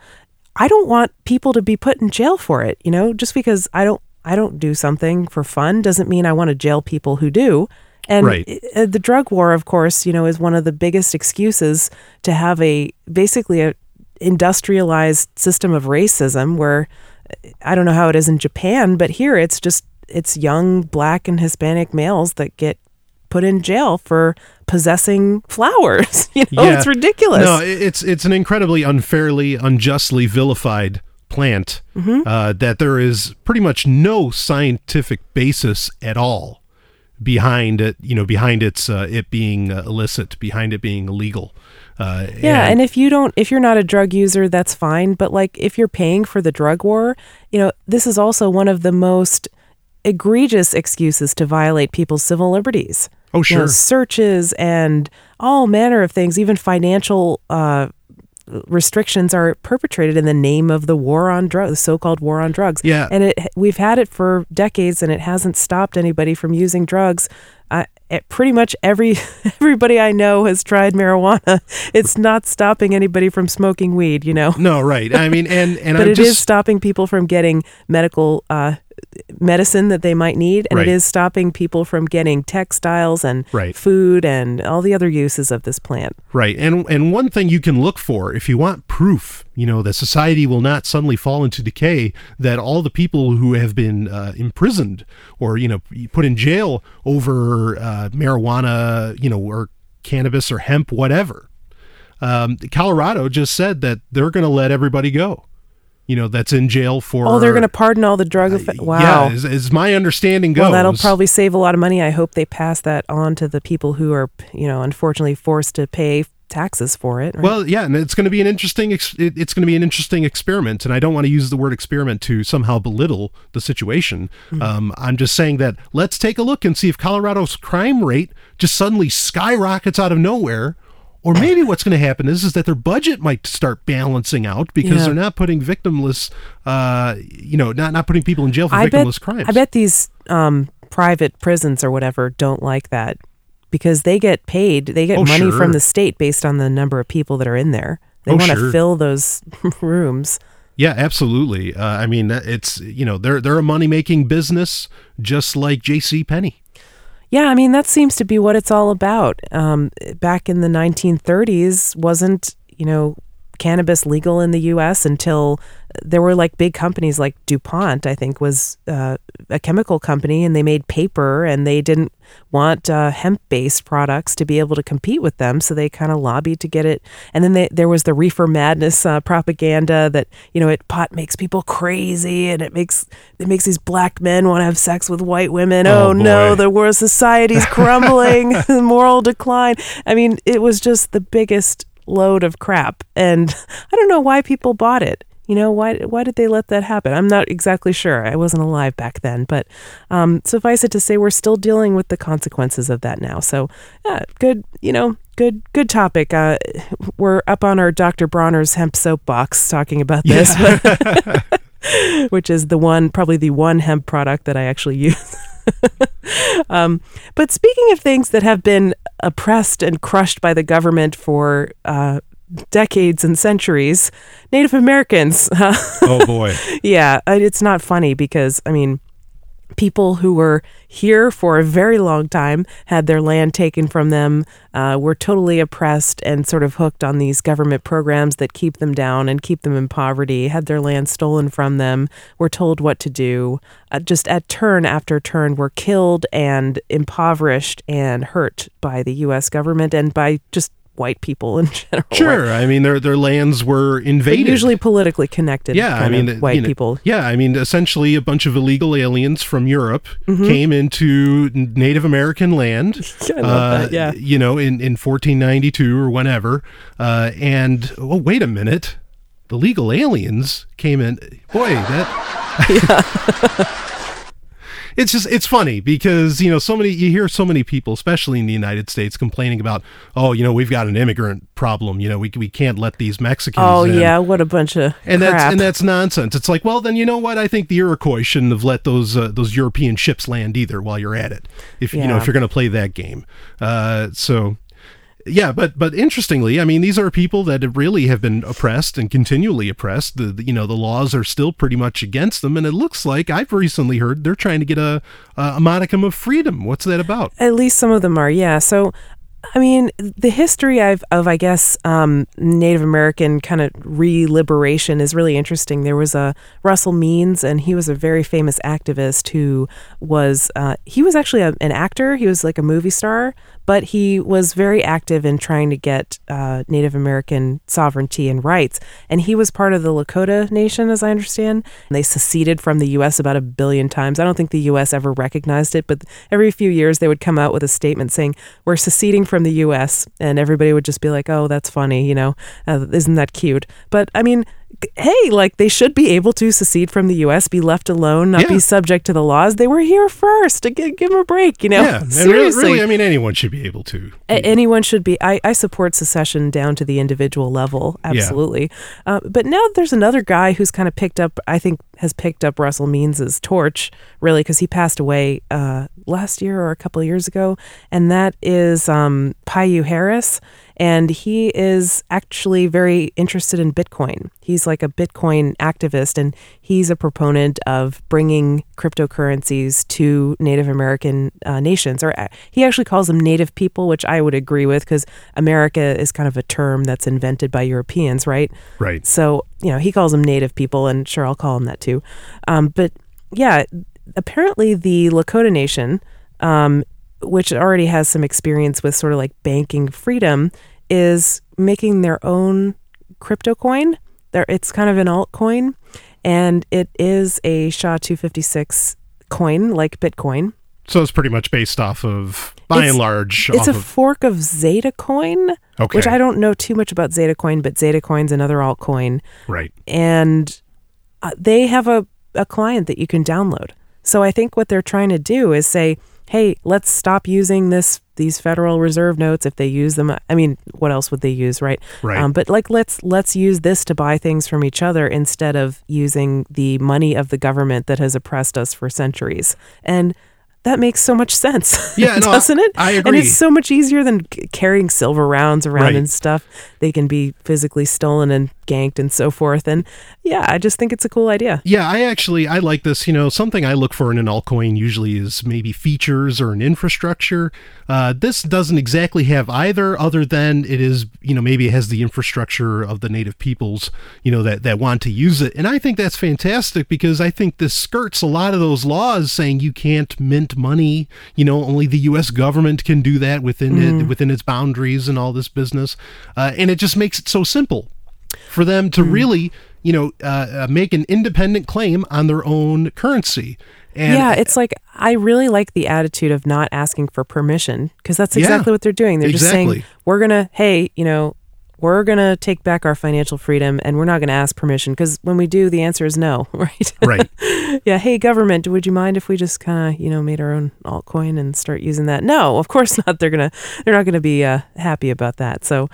I don't want people to be put in jail for it. You know, just because I don't I don't do something for fun doesn't mean I want to jail people who do. And Right. uh, the drug war, of course, you know, is one of the biggest excuses to have a basically a industrialized system of racism where I don't know how it is in Japan, but here it's just it's young black and Hispanic males that get put in jail for possessing flowers. you know, Yeah. it's ridiculous. No, it's it's an incredibly unfairly, unjustly vilified plant Mm-hmm. uh, that there is pretty much no scientific basis at all behind it. You know, behind its uh, it being uh, illicit, behind it being illegal. Uh, Yeah, and if you don't if you're not a drug user, that's fine, but like if you're paying for the drug war, you know, this is also one of the most egregious excuses to violate people's civil liberties. Oh, You know, sure. searches and all manner of things, even financial uh restrictions are perpetrated in the name of the war on drugs, the so-called war on drugs. Yeah. and it we've had it for decades, and it hasn't stopped anybody from using drugs. I, it, pretty much every everybody I know has tried marijuana. It's not stopping anybody from smoking weed, you know, no, right. I mean, and and but I'm it is just stopping people from getting medical uh, medicine that they might need, and Right. it is stopping people from getting textiles and Right. food and all the other uses of this plant. Right. And and one thing you can look for if you want proof, you know, that society will not suddenly fall into decay, that all the people who have been uh, imprisoned or you know put in jail over uh, marijuana, you know, or cannabis or hemp, whatever. Um, Colorado just said that they're going to let everybody go. You know, that's in jail for. Oh, they're going to pardon all the drug. Offe- wow. Yeah, is, is my understanding goes. Well, that'll probably save a lot of money. I hope they pass that on to the people who are, you know, unfortunately forced to pay taxes for it. right? Well, yeah, and it's going to be an interesting. Ex- it's going to be an interesting experiment, and I don't want to use the word experiment to somehow belittle the situation. Mm-hmm. Um, I'm just saying that let's take a look and see if Colorado's crime rate just suddenly skyrockets out of nowhere, or maybe what's going to happen is is that their budget might start balancing out because Yeah. they're not putting victimless, uh, you know, not not putting people in jail for I bet, victimless crimes. I bet these um, private prisons or whatever don't like that because they get paid. They get Oh, money sure. from the state based on the number of people that are in there. They Oh, want to sure. fill those rooms. Yeah, absolutely. Uh, I mean, it's you know they're they're a money making business just like J.C. Penney. Yeah, I mean that seems to be what it's all about. Um, back in the 1930s, wasn't you know cannabis legal in the U.S. until there were like big companies like DuPont. I think was uh, a chemical company, and they made paper, and they didn't want uh, hemp-based products to be able to compete with them, so they kind of lobbied to get it. And then they, there was the reefer madness uh, propaganda that you know it pot makes people crazy, and it makes it makes these black men want to have sex with white women. Oh, Oh, no, the world society's crumbling, the moral decline. I mean, it was just the biggest load of crap, and I don't know why people bought it. You know why? Why did they let that happen? I'm not exactly sure. I wasn't alive back then, but um, suffice it to say, we're still dealing with the consequences of that now. So, yeah, good. You know, good. Good topic. Uh, we're up on our Dr. Bronner's hemp soapbox talking about this, which is the one, probably the one hemp product that I actually use. um, but speaking of things that have been oppressed and crushed by the government for uh, decades and centuries, Native Americans. Oh boy. yeah, it's not funny because I mean, people who were here for a very long time had their land taken from them, uh, were totally oppressed and sort of hooked on these government programs that keep them down and keep them in poverty, had their land stolen from them, were told what to do, uh, just at turn after turn were killed and impoverished and hurt by the U.S. government and by just white people in general. Sure, I mean their their lands were invaded. Usually politically connected. yeah, I mean white you know, people. Yeah, I mean essentially a bunch of illegal aliens from Europe Mm-hmm. came into Native American land. Love uh, that, yeah. you know, in in 1492 or whenever, uh, and oh wait a minute, the legal aliens came in. Boy, that. It's just it's funny because you know so many you hear so many people especially in the United States complaining about oh you know we've got an immigrant problem you know we, we can't let these Mexicans Oh in. yeah, what a bunch of and crap. that's and that's nonsense. It's like, well, then you know what? I think the Iroquois shouldn't have let those uh, those European ships land either while you're at it. If you know if you're going to play that game, uh, so yeah. But but interestingly, I mean, these are people that really have been oppressed and continually oppressed. The, the you know the laws are still pretty much against them, and it looks like I've recently heard they're trying to get a a modicum of freedom. What's that about? At least some of them are, yeah. So, I mean, the history of, of I guess, um, Native American kind of re-liberation is really interesting. There was a Russell Means, and he was a very famous activist who was uh, he was actually a, an actor. He was like a movie star, but he was very active in trying to get uh, Native American sovereignty and rights. And he was part of the Lakota Nation, as I understand. They seceded from the U.S. about a billion times. I don't think the U.S. ever recognized it, but every few years they would come out with a statement saying, We're seceding from the U.S. And everybody would just be like, Oh, that's funny, you know, uh, isn't that cute? But I mean, hey, like they should be able to secede from the U.S., be left alone, not Yeah. be subject to the laws. They were here first. Give, give them a break, you know? Yeah, and really, Seriously. really, I mean, anyone should be able to. A- anyone should be I, I support secession down to the individual level absolutely uh, but now there's another guy who's kind of picked up i think has picked up russell means's torch really because he passed away uh, last year or a couple of years ago. And that is um, Payu harris. And he is actually very interested in bitcoin. He's like a bitcoin activist and he's a proponent of bringing cryptocurrencies to native american uh, nations or uh, he actually calls them native people which i would agree with because america is kind of a term that's invented by europeans right? Right. so you know he calls them native people and sure i'll call them that too um, but yeah apparently the lakota nation um, which already has some experience with sort of like banking freedom is making their own crypto coin there it's kind of an altcoin and it is a sha 256 coin like bitcoin So it's pretty much based off of, by It's- and large, it's a of. fork of zeta coin Okay. which i don't know too much about zeta coin but zeta coin's another altcoin Right. and uh, they have a, a client that you can download. So I think what they're trying to do is say, hey, let's stop using this these Federal Reserve notes if they use them. I mean, what else would they use, right? Right. Um, but like, let's let's use this to buy things from each other instead of using the money of the government that has oppressed us for centuries. And that makes so much sense, Yeah, no, doesn't it? I And agree. it's so much easier than carrying silver rounds around Right. and stuff. They can be physically stolen and ganked and so forth. And yeah, I just think it's a cool idea. Yeah, I actually I like this. You know, something I look for in an altcoin usually is maybe features or an infrastructure. Uh, this doesn't exactly have either, other than it is you know maybe it has the infrastructure of the native peoples you know that that want to use it, and I think that's fantastic because I think this skirts a lot of those laws saying you can't mint money. You know, only the U.S. government can do that within it within its boundaries and all this business, uh, and it just makes it so simple for them to really, you know, uh, uh, make an independent claim on their own currency. And yeah, it's like I really like the attitude of not asking for permission because that's Yeah, exactly what they're doing. They're just saying, we're going to, hey, you know, we're going to take back our financial freedom and we're not going to ask permission because when we do, the answer is no, right? right. yeah, hey, government, would you mind if we just kind of, you know, made our own altcoin and start using that? No, of course not. They're going to, they're not going to be uh, happy about that. So,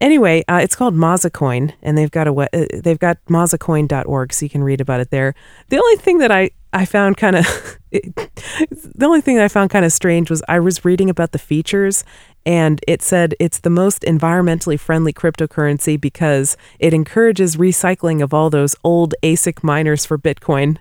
anyway, uh, it's called Mazacoin, and they've got a uh, they've got mazacoin.org, so you can read about it there. The only thing that I I found kind of the only thing that I found kind of strange was I was reading about the features, and it said it's the most environmentally friendly cryptocurrency because it encourages recycling of all those old ASIC miners for Bitcoin.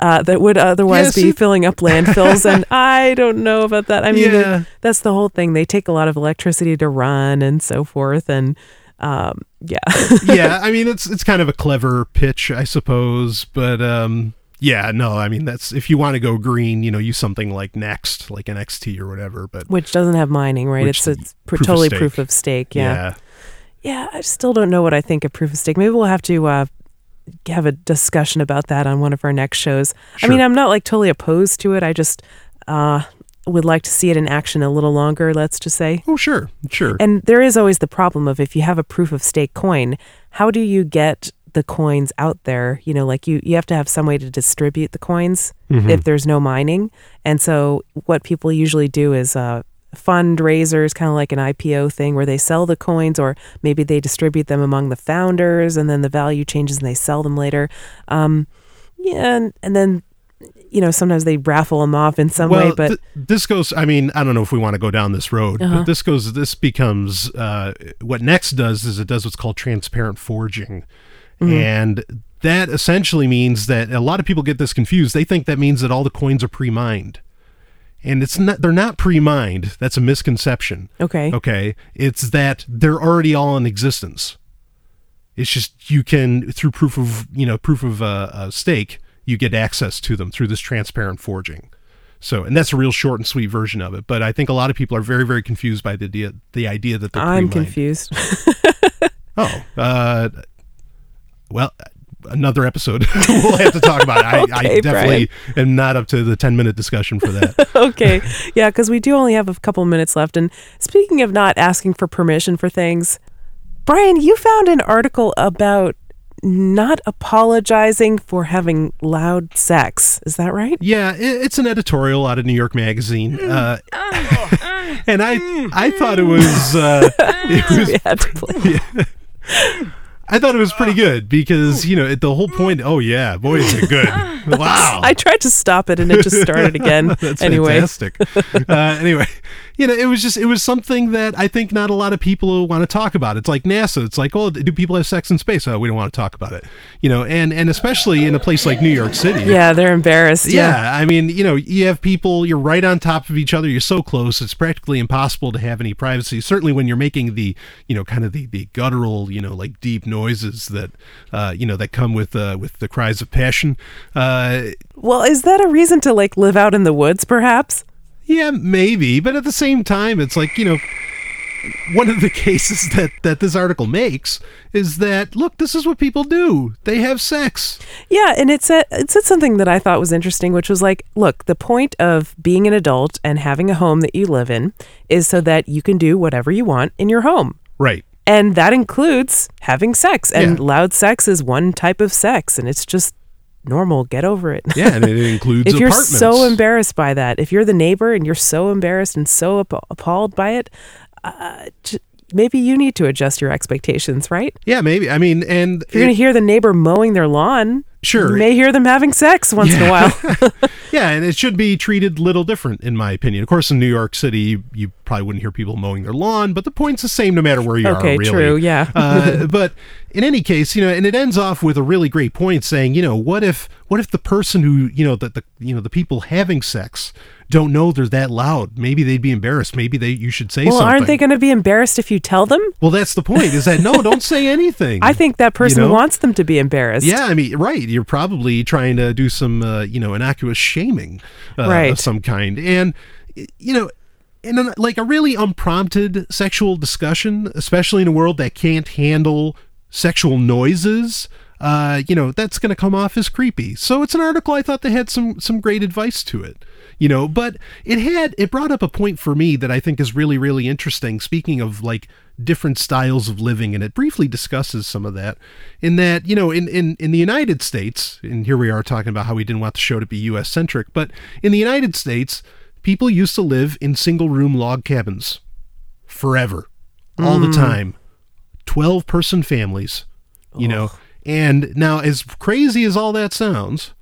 uh, that would otherwise Yes, be filling up landfills. and I don't know about that. I mean, Yeah. that's the whole thing. They take a lot of electricity to run and so forth. And um, yeah. yeah, I mean it's it's kind of a clever pitch, I suppose, but um yeah, no, I mean that's if you want to go green, you know, use something like Nxt, like an NXT or whatever, but Which doesn't have mining, right? It's it's proof totally stake. proof of stake. Yeah. yeah. Yeah, I still don't know what I think of proof of stake. Maybe we'll have to uh, have a discussion about that on one of our next shows. I mean, I'm not like totally opposed to it. I just uh, would like to see it in action a little longer, let's just say. Oh, sure. Sure. And there is always the problem of if you have a proof of stake coin, how do you get the coins out there? You know, like you, you have to have some way to distribute the coins Mm-hmm. if there's no mining. And so what people usually do is uh, fundraisers, kind of like an IPO thing where they sell the coins or maybe they distribute them among the founders and then the value changes and they sell them later. Um, yeah. And, and then, you know, sometimes they raffle them off in some well, way, but th- this goes. I mean, I don't know if we want to go down this road, Uh-huh. but this goes. This becomes uh, what Nxt does is it does what's called transparent forging, Mm-hmm. and that essentially means that a lot of people get this confused. They think that means that all the coins are pre-mined, and it's not. They're not pre-mined. That's a misconception. okay. Okay, it's that they're already all in existence. It's just you can through proof of you know proof of uh, uh, stake you get access to them through this transparent forging. So, and that's a real short and sweet version of it. But I think a lot of people are very very confused by the idea the idea that they're I'm pre-mined. confused. Oh, uh, well. Another episode. we'll have to talk about it. I, I Okay, definitely am not up to the 10 minute discussion for that. okay. Yeah, because we do only have a couple minutes left. And speaking of not asking for permission for things, Brian, you found an article about not apologizing for having loud sex. Is that right? Yeah, it's an editorial out of New York Magazine, uh, and I I thought it was uh, it was We had to play. I thought it was pretty good because you know it, the whole point. Oh yeah, boy is it good! Wow, I tried to stop it and it just started again. That's anyway, fantastic. uh, anyway, you know, it was just it was something that I think not a lot of people want to talk about. It's like NASA. It's like, oh, do people have sex in space? Oh, we don't want to talk about it. You know, and and especially in a place like New York City. yeah, they're embarrassed. Yeah. Yeah, I mean, you know, you have people, you're right on top of each other, you're so close, it's practically impossible to have any privacy. Certainly when you're making the, you know, kind of the, the guttural, you know, like deep noises that, uh, you know, that come with, uh, with the cries of passion. Uh, Well, is that a reason to like live out in the woods, perhaps? Yeah, maybe, but at the same time, it's like, you know, one of the cases that, that this article makes is that, look, this is what people do. They have sex. Yeah, and it said it said something that I thought was interesting, which was like, look, the point of being an adult and having a home that you live in is so that you can do whatever you want in your home. Right. And that includes having sex. And Yeah. loud sex is one type of sex and it's just normal. Get over it. Yeah, and it includes if you're so embarrassed by that, if you're the neighbor and you're so embarrassed and so app- appalled by it, uh, j- maybe you need to adjust your expectations, right? Yeah, maybe. I mean, and If you're going to hear the neighbor mowing their lawn, Sure. you may hear them having sex once in a while. Yeah, and it should be treated little different, in my opinion. Of course, in New York City, you, you probably wouldn't hear people mowing their lawn, but the point's the same no matter where you Okay, are. Really. true, yeah. uh, but in any case, you know, and it ends off with a really great point, saying, you know, what if, what if the person who, you know, the, the you know, the people having sex don't know they're that loud? Maybe they'd be embarrassed. Maybe they, you should say something. well, something. aren't they going to be embarrassed if you tell them? well, that's the point. Is that no? Don't say anything. I think that person know? wants them to be embarrassed. Yeah, I mean, right. You're probably trying to do some, uh, you know, innocuous shaming uh, Right. of some kind. And, you know, in an, like a really unprompted sexual discussion, especially in a world that can't handle sexual noises, uh, you know, that's going to come off as creepy. So it's an article I thought they had some some great advice to it. You know, but it had it brought up a point for me that I think is really really interesting. Speaking of like different styles of living, and it briefly discusses some of that. In that, you know, in in in the United States, and here we are talking about how we didn't want the show to be U.S. centric, but in the United States, people used to live in single room log cabins forever, all the mm. time, twelve person families. You know, and now as crazy as all that sounds,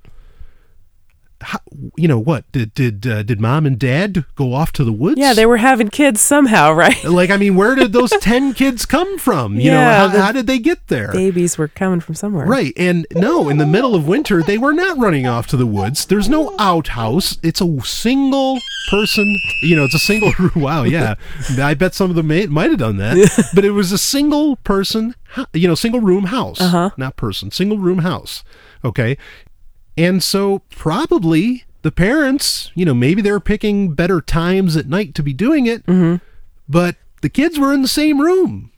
how, you know what? Did did uh, did mom and dad go off to the woods? Yeah, they were having kids somehow, right? like I mean, where did those ten kids come from? You know, how, how did they get there? Babies were coming from somewhere. Right, and no, in the middle of winter, they were not running off to the woods. There's no outhouse. It's a single person. You know, it's a single. Wow, yeah. I bet some of them may, might have done that, but it was a single person. You know, single room house, Uh-huh. not person, single room house. Okay, and so probably the parents, you know, maybe they're picking better times at night to be doing it, Mm-hmm. but the kids were in the same room.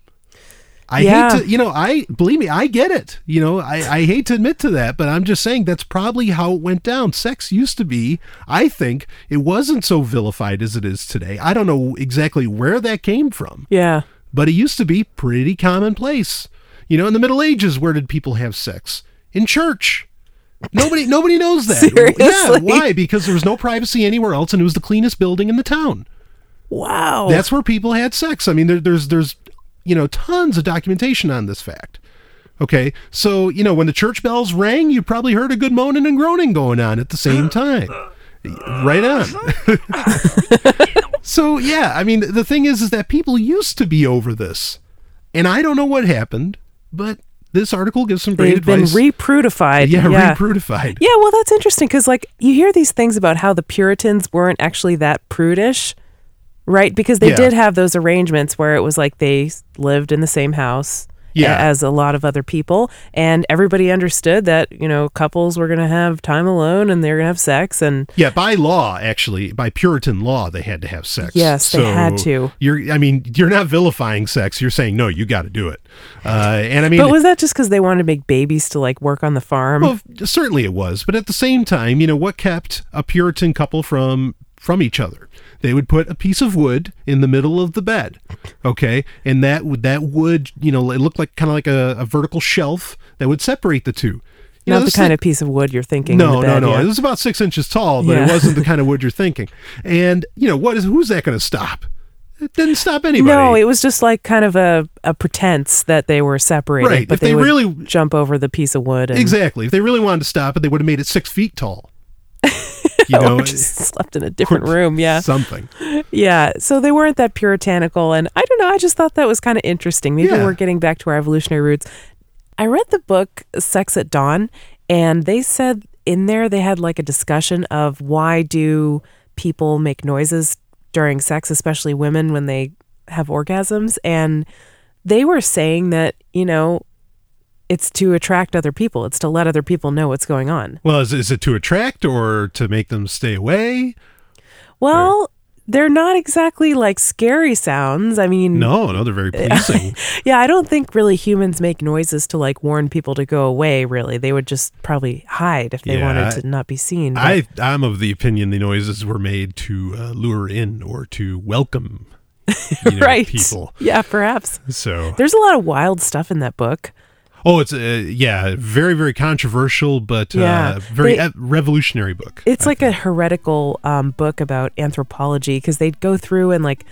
I Yeah. hate to, you know, I believe me, I get it. You know, I, I hate to admit to that, but I'm just saying that's probably how it went down. Sex used to be, I think, it wasn't so vilified as it is today. I don't know exactly where that came from, Yeah. but it used to be pretty commonplace. You know, in the Middle Ages, where did people have sex? In church. Nobody nobody knows that. Yeah, why? Because there was no privacy anywhere else and it was the cleanest building in the town. Wow. That's where people had sex. I mean, there, there's there's you know tons of documentation on this fact. Okay, so you know when the church bells rang, you probably heard a good moaning and groaning going on at the same time. Right on. so yeah, I mean the thing is, is that people used to be over this, and I don't know what happened, but this article gives some great They've been advice. reprudified. yeah, yeah. reprudified. Yeah, well, that's interesting because, like, you hear these things about how the Puritans weren't actually that prudish, right? Because they Yeah. did have those arrangements where it was like they lived in the same house Yeah. as a lot of other people, and everybody understood that, you know, couples were going to have time alone and they're going to have sex. And Yeah, by law, actually, by Puritan law, they had to have sex. Yes, they had to. You're, I mean, you're not vilifying sex. You're saying no, you got to do it. Uh, and I mean, but was that just because they wanted to make babies to like work on the farm? well, certainly it was. But at the same time, you know, what kept a Puritan couple from from each other? They would put a piece of wood in the middle of the bed, okay, and that would that would, you know, it looked like kind of like a, a vertical shelf that would separate the two. You Not know, the kind of piece of wood you're thinking. in no, the no, no. yeah. It was about six inches tall, but Yeah. it wasn't the kind of wood you're thinking. And you know what is who's that going to stop? It didn't stop anybody. No, it was just like kind of a, a pretense that they were separated. Right, But if they they, would really- jump over the piece of wood and exactly. If they really wanted to stop it, they would have made it six feet tall. You oh, know, just eh, slept in a different room. Yeah. something. Yeah. So they weren't that puritanical. And I don't know. I just thought that was kind of interesting. Maybe Yeah. we're getting back to our evolutionary roots. I read the book Sex at Dawn, and they said in there they had like a discussion of why do people make noises during sex, especially women when they have orgasms. And they were saying that, you know, it's to attract other people. It's to let other people know what's going on. Well, is, is it to attract or to make them stay away? Well, they're not exactly like scary sounds. I mean, No, no, they're very pleasing. yeah, I don't think really humans make noises to like warn people to go away, really. They would just probably hide if they Yeah, wanted to not be seen. but- I I'm of the opinion the noises were made to uh, lure in or to welcome you know, right. people. Yeah, perhaps. So There's a lot of wild stuff in that book. Oh, it's a yeah, very very controversial, but Yeah, uh, very they- ev- revolutionary book. It's I like a heretical um, book about anthropology because they'd go through and like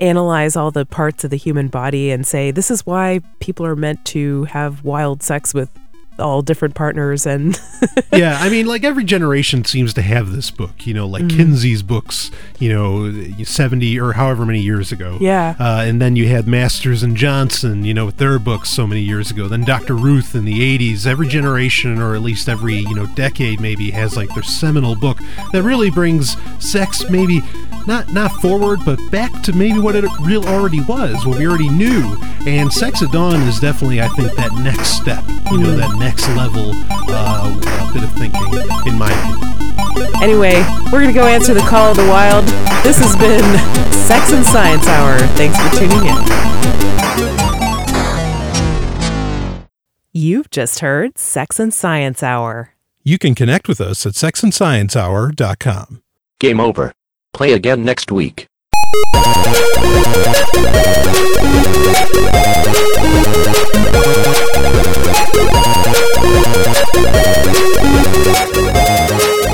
analyze all the parts of the human body and say this is why people are meant to have wild sex with all different partners and yeah, I mean, like every generation seems to have this book, you know, like Mm-hmm. Kinsey's books, you know, 70 or however many years ago. Yeah. Uh, and then you had Masters and Johnson, you know, with their books so many years ago. Then Dr. Ruth in the 80s. Every generation, or at least every, you know, decade maybe, has like their seminal book that really brings sex maybe not not forward, but back to maybe what it real already was, what we already knew. And Sex at Dawn is definitely, I think, that next step, you know, that next level uh, bit of thinking, in my opinion. Anyway, we're going to go answer the call of the wild. This has been Sex and Science Hour. Thanks for tuning in. You've just heard Sex and Science Hour. You can connect with us at sexandsciencehour.com. Game over. Play again next week.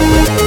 Thank